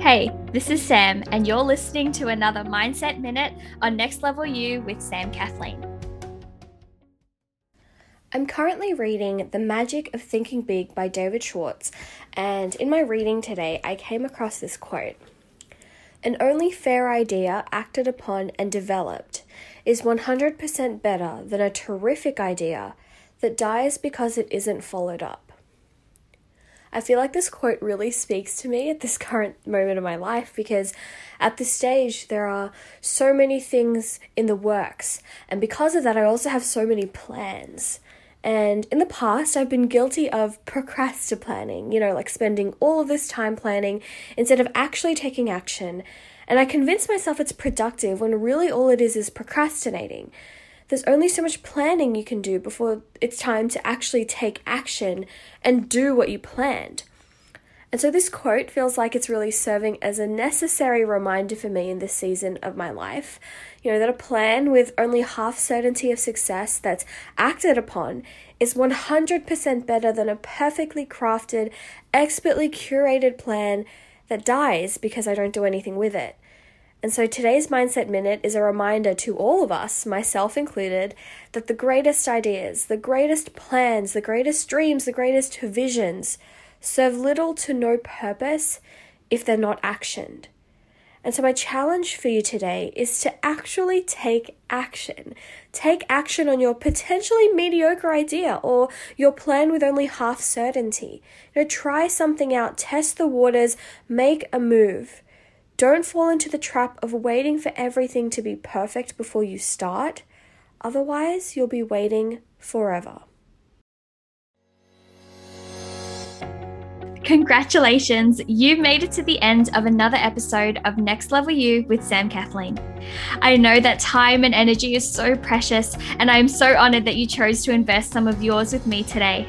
Hey, this is Sam, and you're listening to another Mindset Minute on Next Level You with Sam Kathleen. I'm currently reading The Magic of Thinking Big by David Schwartz, and in my reading today, I came across this quote An only fair idea acted upon and developed is 100% better than a terrific idea that dies because it isn't followed up. I feel like this quote really speaks to me at this current moment of my life because at this stage there are so many things in the works, and because of that, I also have so many plans. And in the past, I've been guilty of procrastinating, you know, like spending all of this time planning instead of actually taking action. And I convince myself it's productive when really all it is is procrastinating there's only so much planning you can do before it's time to actually take action and do what you planned. And so this quote feels like it's really serving as a necessary reminder for me in this season of my life. You know, that a plan with only half certainty of success that's acted upon is 100% better than a perfectly crafted, expertly curated plan that dies because I don't do anything with it. And so today's Mindset Minute is a reminder to all of us, myself included, that the greatest ideas, the greatest plans, the greatest dreams, the greatest visions serve little to no purpose if they're not actioned. And so, my challenge for you today is to actually take action. Take action on your potentially mediocre idea or your plan with only half certainty. You know, try something out, test the waters, make a move. Don't fall into the trap of waiting for everything to be perfect before you start. Otherwise, you'll be waiting forever. Congratulations, you've made it to the end of another episode of Next Level You with Sam Kathleen. I know that time and energy is so precious, and I am so honored that you chose to invest some of yours with me today.